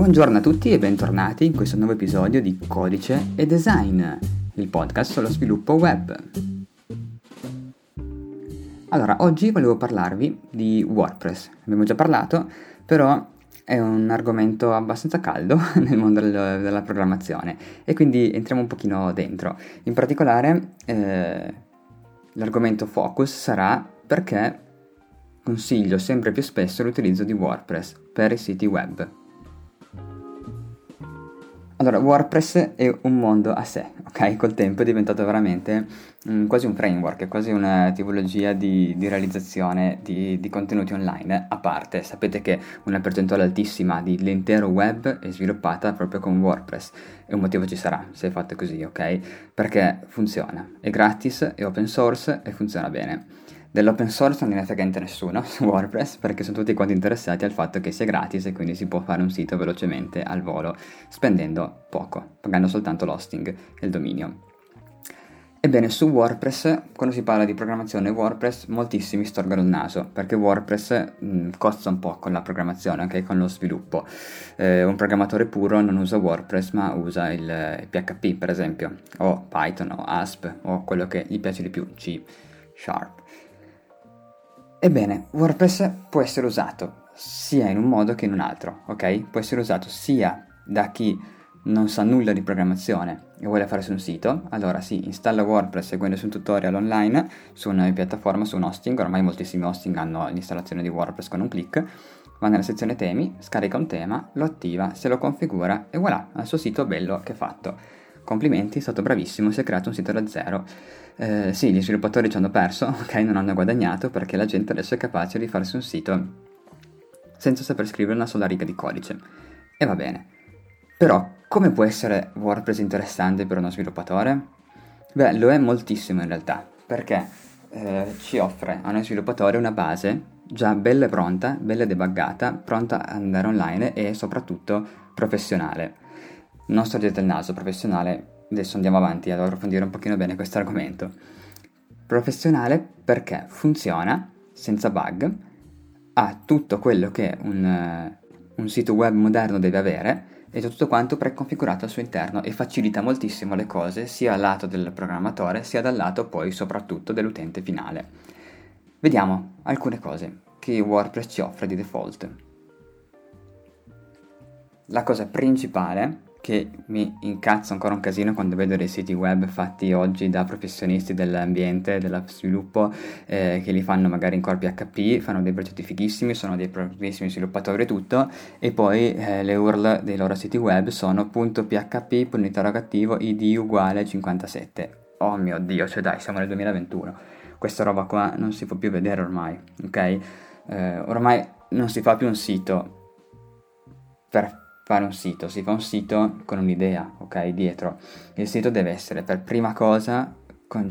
Buongiorno a tutti e bentornati in questo nuovo episodio di Codice e Design, il podcast sullo sviluppo web. Allora, oggi volevo parlarvi di WordPress. Abbiamo già parlato, però è un argomento abbastanza caldo nel mondo del, della programmazione e quindi entriamo un pochino dentro. In particolare eh, l'argomento focus sarà perché consiglio sempre più spesso l'utilizzo di WordPress per i siti web. Allora, WordPress è un mondo a sé, ok? Col tempo è diventato veramente um, quasi un framework, quasi una tipologia di, di realizzazione di, di, contenuti online a parte. Sapete che una percentuale altissima dell'intero web è sviluppata proprio con WordPress e un motivo ci sarà se è fatto così, ok? Perché funziona, è gratis, è open source e funziona bene. Dell'open source non ne frega niente nessuno su WordPress perché sono tutti quanti interessati al fatto che sia gratis e quindi si può fare un sito velocemente al volo spendendo poco, pagando soltanto l'hosting e il dominio. Ebbene, su WordPress, quando si parla di programmazione WordPress, moltissimi storgono il naso, perché WordPress mh, costa un po' con la programmazione, anche con lo sviluppo. Eh, un programmatore puro non usa WordPress, ma usa il, il PHP, per esempio, o Python, o ASP, o quello che gli piace di più, C Sharp. Ebbene, WordPress può essere usato sia in un modo che in un altro, ok? Può essere usato sia da chi non sa nulla di programmazione e vuole fare su un sito, allora si installa WordPress seguendo su un tutorial online su una piattaforma, su un hosting, ormai moltissimi hosting hanno l'installazione di WordPress con un clic, va nella sezione temi, scarica un tema, lo attiva, se lo configura e voilà, ha il suo sito bello che è fatto. Complimenti, è stato bravissimo, si è creato un sito da zero. Eh, sì, gli sviluppatori ci hanno perso, ok, non hanno guadagnato perché la gente adesso è capace di farsi un sito senza saper scrivere una sola riga di codice. E va bene. Però, come può essere WordPress interessante per uno sviluppatore? Beh, lo è moltissimo in realtà, perché eh, ci offre a noi sviluppatori una base già bella e pronta, bella debuggata, pronta ad andare online e soprattutto professionale non sorgete il naso, professionale, adesso andiamo avanti ad approfondire un pochino bene questo argomento. Professionale perché funziona senza bug, ha tutto quello che un, un sito web moderno deve avere e tutto quanto preconfigurato al suo interno e facilita moltissimo le cose sia al lato del programmatore sia dal lato poi soprattutto dell'utente finale. Vediamo alcune cose che WordPress ci offre di default. La cosa principale che mi incazzo ancora un casino quando vedo dei siti web fatti oggi da professionisti dell'ambiente, dello sviluppo, eh, che li fanno magari in core PHP, fanno dei progetti fighissimi, sono dei bravissimi sviluppatori e tutto, e poi eh, le URL dei loro siti web sono .php, interrogativo, id uguale 57. Oh mio Dio, cioè dai, siamo nel 2021. Questa roba qua non si può più vedere ormai, ok? Eh, ormai non si fa più un sito per fare un sito, si fa un sito con un'idea, ok, dietro. Il sito deve essere per prima cosa con...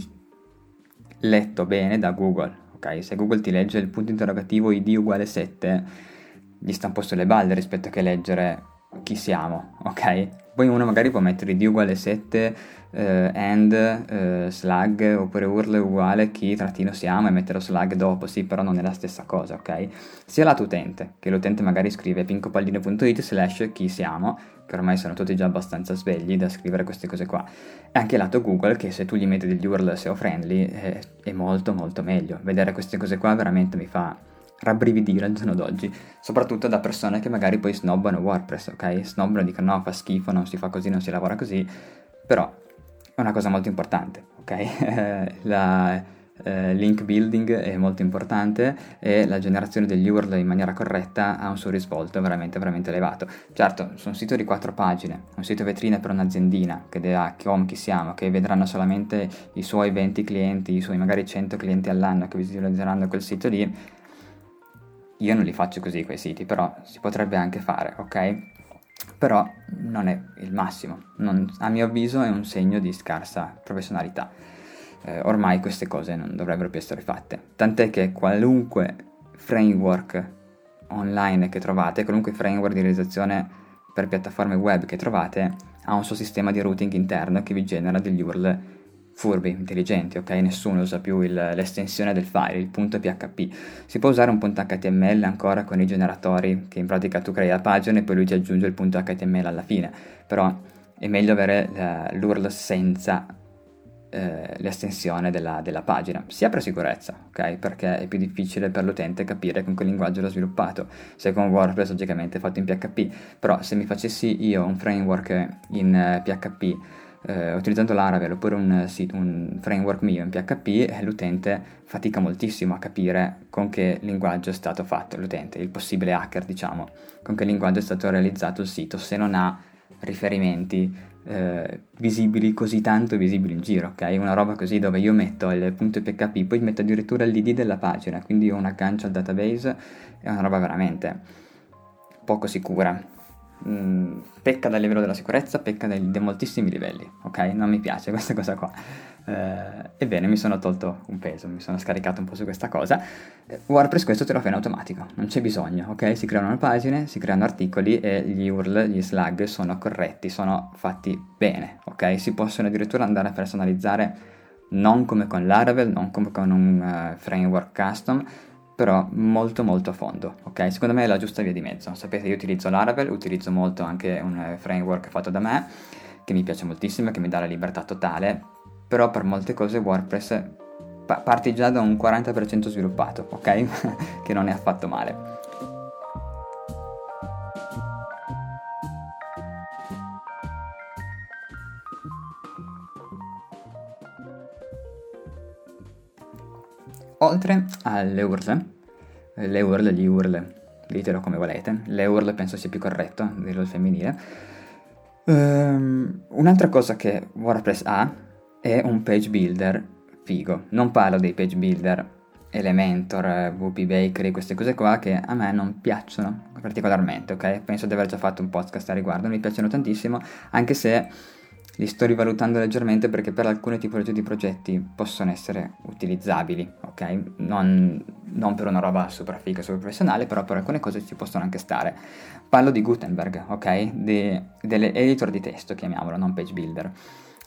letto bene da Google, ok? Se Google ti legge il punto interrogativo id uguale 7, gli sta un po' sulle balle rispetto a che leggere chi siamo, ok? Poi uno magari può mettere id uguale 7 eh, and eh, slug oppure url uguale chi trattino siamo e mettere slug dopo, sì, però non è la stessa cosa, ok? Sia lato utente, che l'utente magari scrive pincopallino.it slash chi siamo, che ormai sono tutti già abbastanza svegli da scrivere queste cose qua, e anche lato Google che se tu gli metti degli URL SEO friendly eh, è molto molto meglio. Vedere queste cose qua veramente mi fa rabbrividire al giorno d'oggi, soprattutto da persone che magari poi snobbano WordPress, ok? Snobbano e dicono no, fa schifo, non si fa così, non si lavora così, però è una cosa molto importante, ok? la eh, link building è molto importante e la generazione degli URL in maniera corretta ha un suo risvolto veramente veramente elevato. Certo, su un sito di quattro pagine, un sito vetrina per un'aziendina che ha com chi siamo, che vedranno solamente i suoi 20 clienti, i suoi magari 100 clienti all'anno che visualizzeranno quel sito lì, io non li faccio così quei siti, però si potrebbe anche fare, ok? però non è il massimo, non, a mio avviso è un segno di scarsa professionalità. Eh, ormai queste cose non dovrebbero più essere fatte, tant'è che qualunque framework online che trovate, qualunque framework di realizzazione per piattaforme web che trovate, ha un suo sistema di routing interno che vi genera degli URL furbi, intelligenti, ok? Nessuno usa più il, l'estensione del file, il punto PHP. Si può usare un punto HTML ancora con i generatori, che in pratica tu crei la pagina e poi lui ti aggiunge il punto HTML alla fine, però è meglio avere uh, l'URL senza eh, l'estensione della, della, pagina, sia per sicurezza, ok? Perché è più difficile per l'utente capire con che linguaggio l'ho sviluppato. Se con WordPress logicamente è fatto in PHP, però se mi facessi io un framework in uh, eh, PHP eh, utilizzando Laravel oppure un, sì, un, framework mio in PHP, eh, l'utente fatica moltissimo a capire con che linguaggio è stato fatto l'utente, il possibile hacker diciamo, con che linguaggio è stato realizzato il sito se non ha riferimenti eh, visibili, così tanto visibili in giro, ok? Una roba così dove io metto il punto PHP, poi metto addirittura l'id della pagina, quindi ho un aggancio al database, è una roba veramente poco sicura. Mm, pecca dal livello della sicurezza, pecca dai, dai moltissimi livelli, ok? Non mi piace questa cosa qua. Eh, ebbene, mi sono tolto un peso, mi sono scaricato un po' su questa cosa. Eh, WordPress questo te lo fa in automatico, non c'è bisogno, ok? Si creano pagine, si creano articoli e gli URL, gli slug sono corretti, sono fatti bene, ok? Si possono addirittura andare a personalizzare non come con Laravel, non come con un uh, framework custom, però molto molto a fondo, ok? Secondo me è la giusta via di mezzo. Sapete, io utilizzo Laravel, utilizzo molto anche un eh, framework fatto da me, che mi piace moltissimo, che mi dà la libertà totale, però per molte cose WordPress pa- parti già da un 40% sviluppato, ok? che non è affatto male. Oltre alle URL, le URL, gli URL, ditelo come volete, le URL penso sia più corretto dirlo al femminile. Um, un'altra cosa che WordPress ha è un page builder figo. Non parlo dei page builder Elementor, WP Bakery, queste cose qua che a me non piacciono particolarmente, ok? Penso di aver già fatto un podcast a riguardo, mi piacciono tantissimo, anche se li sto rivalutando leggermente perché per alcune tipologie di progetti possono essere utilizzabili, ok? Non, non per una roba super figa, super professionale, però per alcune cose ci possono anche stare. Parlo di Gutenberg, ok? De, delle editor di testo, chiamiamolo, non page builder.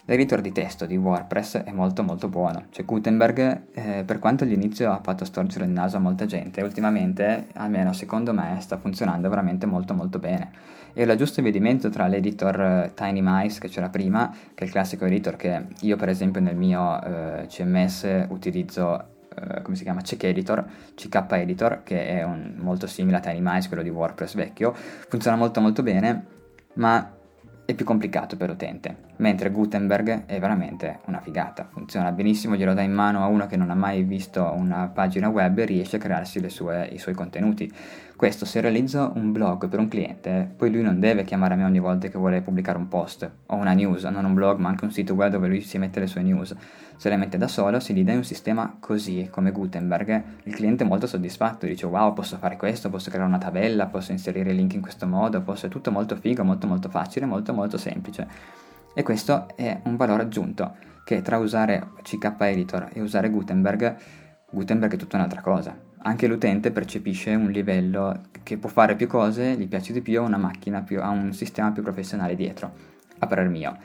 L'editor di testo di WordPress è molto molto buono, cioè Gutenberg eh, per quanto all'inizio ha fatto storcere il naso a molta gente, ultimamente almeno secondo me sta funzionando veramente molto molto bene e la giusta via di mezzo tra l'editor eh, Tiny Mice che c'era prima, che è il classico editor che io per esempio nel mio eh, CMS utilizzo Uh, come si chiama, Check Editor, CK Editor, che è un, molto simile a Tiny Mice, quello di WordPress vecchio, funziona molto molto bene, ma è più complicato per l'utente, mentre Gutenberg è veramente una figata, funziona benissimo, glielo dà in mano a uno che non ha mai visto una pagina web e riesce a crearsi sue, i suoi contenuti. Questo se realizzo un blog per un cliente, poi lui non deve chiamare me ogni volta che vuole pubblicare un post o una news, non un blog ma anche un sito web dove lui si mette le sue news. Se le mette da solo, se gli dai un sistema così come Gutenberg, il cliente è molto soddisfatto, dice wow posso fare questo, posso creare una tabella, posso inserire i link in questo modo, posso... è tutto molto figo, molto molto facile, molto molto semplice. E questo è un valore aggiunto, che tra usare CK Editor e usare Gutenberg, Gutenberg è tutta un'altra cosa anche l'utente percepisce un livello che può fare più cose, gli piace di più, ha una macchina più, ha un sistema più professionale dietro, a parer mio.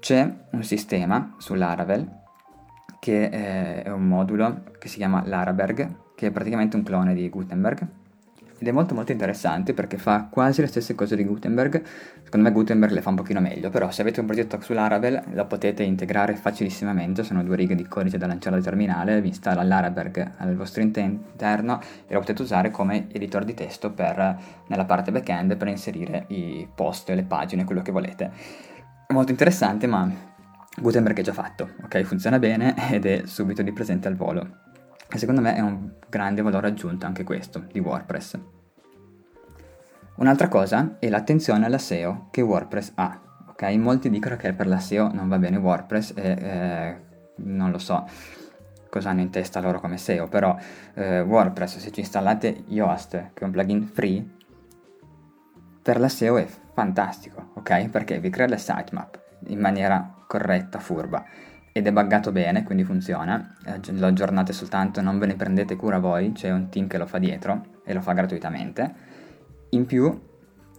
C'è un sistema su Laravel che è un modulo che si chiama Laraberg, che è praticamente un clone di Gutenberg, ed è molto molto interessante perché fa quasi le stesse cose di Gutenberg. Secondo me Gutenberg le fa un pochino meglio, però se avete un progetto su Laravel lo potete integrare facilissimamente, sono due righe di codice da lanciare al terminale, vi installa Laraberg al vostro interno e lo potete usare come editor di testo per, nella parte backend per inserire i post, le pagine, quello che volete. È molto interessante, ma Gutenberg è già fatto, ok? Funziona bene ed è subito di presente al volo. E secondo me è un grande valore aggiunto anche questo di WordPress. Un'altra cosa è l'attenzione alla SEO che WordPress ha. Ok, molti dicono che per la SEO non va bene WordPress e eh, non lo so cosa hanno in testa loro come SEO, però eh, WordPress se ci installate Yoast, che è un plugin free, per la SEO è fantastico, ok? Perché vi crea le sitemap in maniera corretta, furba ed è buggato bene, quindi funziona. Eh, lo aggiornate soltanto, non ve ne prendete cura voi, c'è un team che lo fa dietro e lo fa gratuitamente. In più,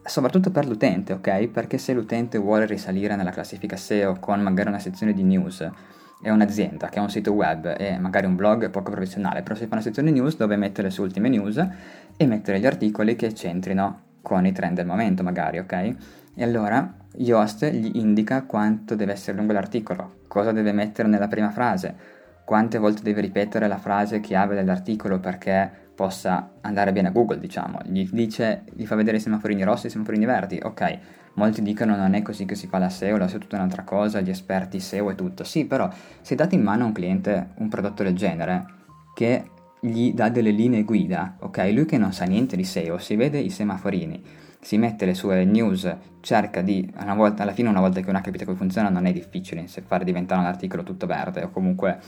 soprattutto per l'utente, ok? Perché se l'utente vuole risalire nella classifica SEO con magari una sezione di news è un'azienda che ha un sito web e magari un blog poco professionale, però si fa una sezione news dove mettere le sue ultime news e mettere gli articoli che c'entrino con i trend del momento, magari, ok? E allora Yoast gli indica quanto deve essere lungo l'articolo, cosa deve mettere nella prima frase, quante volte deve ripetere la frase chiave dell'articolo perché possa andare bene a Google, diciamo. Gli dice, gli fa vedere i semaforini rossi e i semaforini verdi, ok Molti dicono non è così che si fa la SEO, la SEO è tutta un'altra cosa, gli esperti SEO e tutto. Sì, però se date in mano a un cliente un prodotto del genere che gli dà delle linee guida, ok? Lui che non sa niente di SEO, si vede i semaforini, si mette le sue news, cerca di, volta, alla fine una volta che uno ha come funziona non è difficile se fare diventare un articolo tutto verde o comunque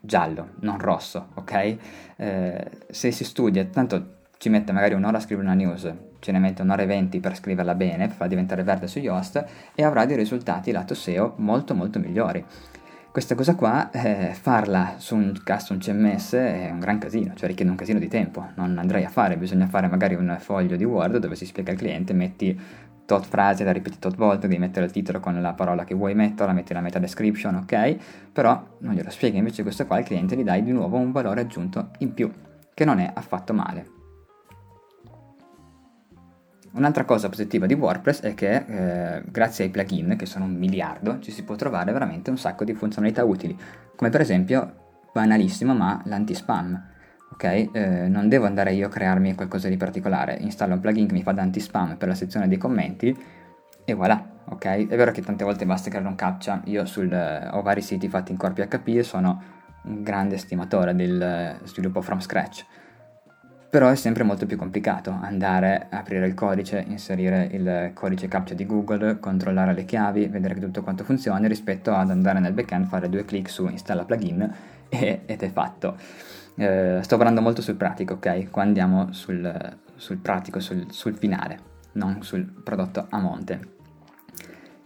giallo, non rosso, ok? Eh, se si studia, tanto ci mette magari un'ora a scrivere una news, ce ne mette un'ora e venti per scriverla bene, per farla diventare verde su Yoast e avrà dei risultati lato SEO molto molto migliori. Questa cosa qua, eh, farla su un custom CMS è un gran casino, cioè richiede un casino di tempo, non andrei a fare, bisogna fare magari un foglio di Word dove si spiega al cliente, metti tot frase, la ripeti tot volte, devi mettere il titolo con la parola che vuoi metterla, metti la meta description, ok? Però non glielo spieghi, invece questo qua al cliente gli dai di nuovo un valore aggiunto in più, che non è affatto male. Un'altra cosa positiva di WordPress è che eh, grazie ai plugin, che sono un miliardo, ci si può trovare veramente un sacco di funzionalità utili, come per esempio, banalissimo, ma l'anti-spam. Ok, eh, non devo andare io a crearmi qualcosa di particolare, installo un plugin che mi fa da anti-spam per la sezione dei commenti e voilà, ok? È vero che tante volte basta creare un captcha, io sul, eh, ho vari siti fatti in core PHP e sono un grande estimatore del eh, sviluppo from scratch, però è sempre molto più complicato andare a aprire il codice, inserire il codice captcha di Google, controllare le chiavi, vedere che tutto quanto funzioni rispetto ad andare nel backend, fare due clic su installa plugin e, ed è fatto. Eh, sto parlando molto sul pratico, ok? Qua andiamo sul, sul pratico, sul, sul finale, non sul prodotto a monte.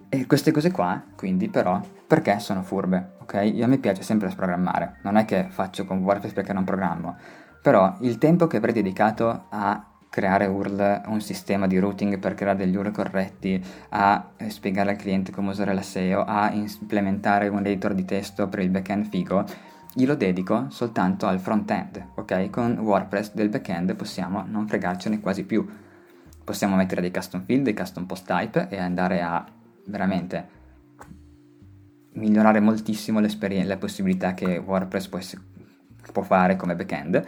E queste cose qua, quindi, però, perché sono furbe, ok? Io a me piace sempre programmare, non è che faccio con WordPress perché non programmo, però il tempo che avrei dedicato a creare URL, un sistema di routing per creare degli URL corretti, a eh, spiegare al cliente come usare la SEO, a implementare un editor di testo per il backend figo, glielo dedico soltanto al front-end, ok? Con WordPress del backend possiamo non fregarcene quasi più. Possiamo mettere dei custom field, dei custom post type e andare a veramente migliorare moltissimo le possibilità che WordPress può, può fare come backend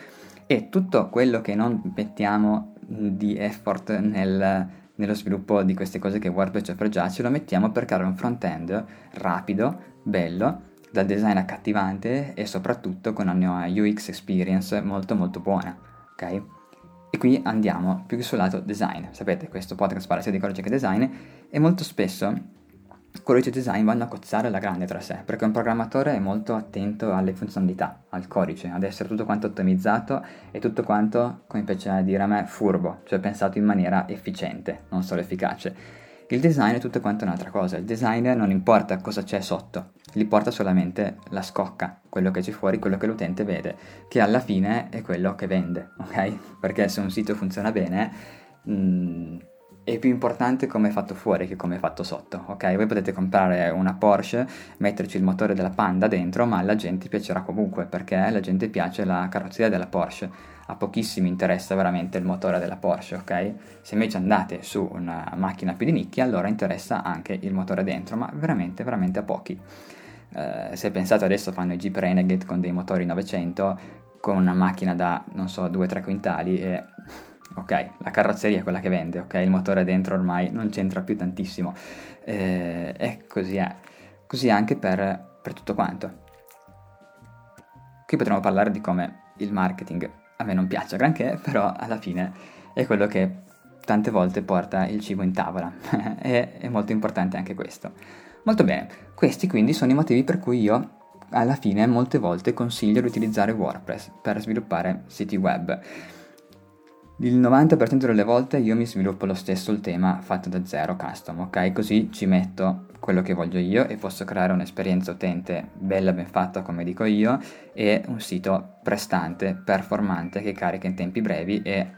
e tutto quello che non mettiamo di effort nel, nello sviluppo di queste cose che WordPress offre già, ce lo mettiamo per creare un front-end rapido, bello, dal design accattivante e soprattutto con una UX experience molto molto buona, ok? E qui andiamo più che sul lato design. Sapete, questo podcast parla sia di codice che design e molto spesso codice design vanno a cozzare alla grande tra sé, perché un programmatore è molto attento alle funzionalità, al codice, ad essere tutto quanto ottimizzato e tutto quanto, come piace dire a me, furbo, cioè pensato in maniera efficiente, non solo efficace. Il design è tutto quanto un'altra cosa, il design non importa cosa c'è sotto, gli porta solamente la scocca, quello che c'è fuori, quello che l'utente vede, che alla fine è quello che vende, ok? Perché se un sito funziona bene, mh, mm, è più importante come è fatto fuori che come è fatto sotto, ok? Voi potete comprare una Porsche, metterci il motore della Panda dentro, ma alla gente piacerà comunque perché alla gente piace la carrozzeria della Porsche, a pochissimi interessa veramente il motore della Porsche, ok? Se invece andate su una macchina più di nicchia, allora interessa anche il motore dentro, ma veramente, veramente a pochi. Uh, se pensate adesso fanno i Jeep Renegade con dei motori 900 con una macchina da non so 2-3 quintali e ok, la carrozzeria è quella che vende, ok, il motore dentro ormai non c'entra più tantissimo, eh, e così è, così anche per, per tutto quanto. Qui potremmo parlare di come il marketing a me non piaccia granché, però alla fine è quello che tante volte porta il cibo in tavola, e è molto importante anche questo. Molto bene, questi quindi sono i motivi per cui io alla fine molte volte consiglio di utilizzare WordPress per sviluppare siti web. Il 90% delle volte io mi sviluppo lo stesso il tema fatto da zero custom, ok? Così ci metto quello che voglio io e posso creare un'esperienza utente bella, ben fatta come dico io e un sito prestante, performante che carica in tempi brevi e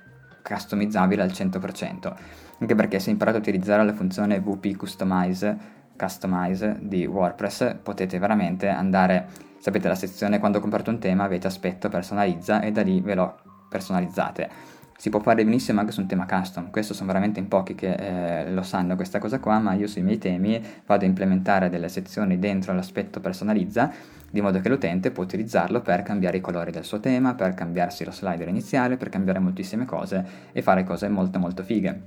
customizzabile al 100%. Anche perché se imparate a utilizzare la funzione VP Customize customize di WordPress potete veramente andare, sapete la sezione quando comprate un tema avete aspetto personalizza e da lì ve lo personalizzate. Si può fare benissimo anche su un tema custom, questo sono veramente in pochi che eh, lo sanno questa cosa qua, ma io sui miei temi vado a implementare delle sezioni dentro l'aspetto personalizza di modo che l'utente può utilizzarlo per cambiare i colori del suo tema, per cambiarsi lo slider iniziale, per cambiare moltissime cose e fare cose molto molto fighe.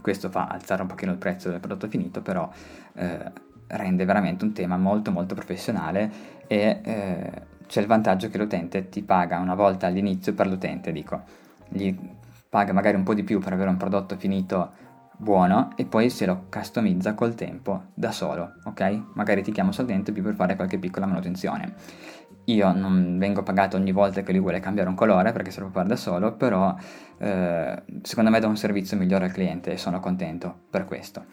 Questo fa alzare un pochino il prezzo del prodotto finito, però eh, rende veramente un tema molto molto professionale e eh, c'è il vantaggio che l'utente ti paga una volta all'inizio per l'utente, dico, gli paga magari un po' di più per avere un prodotto finito buono e poi se lo customizza col tempo da solo, ok? Magari ti chiamo solamente più per fare qualche piccola manutenzione. Io non vengo pagato ogni volta che lui vuole cambiare un colore perché se lo può fare da solo, però eh, secondo me do un servizio migliore al cliente e sono contento per questo.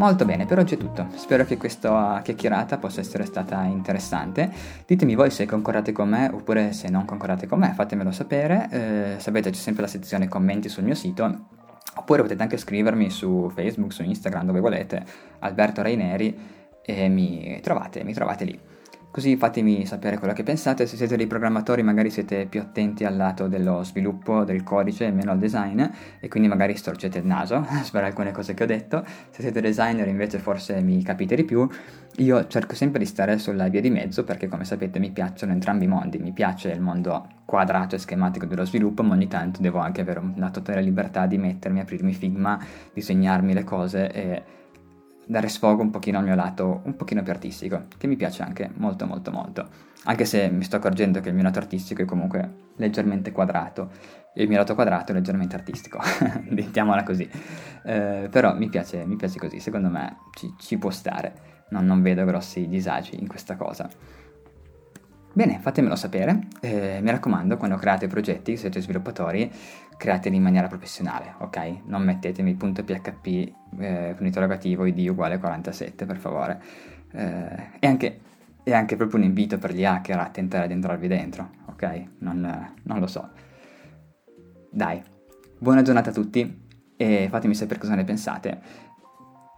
Molto bene, per oggi è tutto. Spero che questa chiacchierata possa essere stata interessante. Ditemi voi se concordate con me oppure se non concordate con me, fatemelo sapere. Eh, sapete c'è sempre la sezione commenti sul mio sito Oppure potete anche scrivermi su Facebook, su Instagram, dove volete, Alberto Raineri, e mi trovate, mi trovate lì. Così fatemi sapere quello che pensate, se siete dei programmatori magari siete più attenti al lato dello sviluppo del codice e meno al design e quindi magari storcete il naso per alcune cose che ho detto, se siete designer invece forse mi capite di più, io cerco sempre di stare sulla via di mezzo perché come sapete mi piacciono entrambi i mondi, mi piace il mondo quadrato e schematico dello sviluppo ma ogni tanto devo anche avere una totale libertà di mettermi, aprirmi Figma, disegnarmi le cose e dare sfogo un pochino al mio lato un pochino più artistico, che mi piace anche molto molto molto. Anche se mi sto accorgendo che il mio lato artistico è comunque leggermente quadrato e il mio lato quadrato è leggermente artistico, mettiamola così. Eh, però mi piace, mi piace così, secondo me ci, ci può stare, non, non vedo grossi disagi in questa cosa. Bene, fatemelo sapere, eh, mi raccomando, quando create progetti, siete sviluppatori, createli in maniera professionale, ok? Non mettetemi punto .php eh, con interrogativo id uguale 47, per favore. Eh, e, anche, è anche proprio un invito per gli hacker a tentare di entrarvi dentro, ok? Non, non lo so. Dai, buona giornata a tutti e fatemi sapere cosa ne pensate.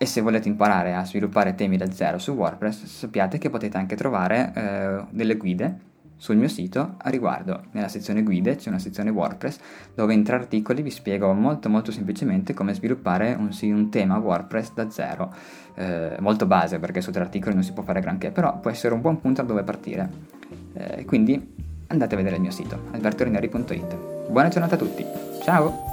E se volete imparare a sviluppare temi da zero su WordPress, sappiate che potete anche trovare eh, delle guide sul mio sito a riguardo. Nella sezione guide c'è una sezione WordPress dove in tre articoli vi spiego molto molto semplicemente come sviluppare un, un tema WordPress da zero. Eh, molto base perché su tre articoli non si può fare granché, però può essere un buon punto da dove partire. Eh, quindi andate a vedere il mio sito albertorineri.it. Buona giornata a tutti, ciao!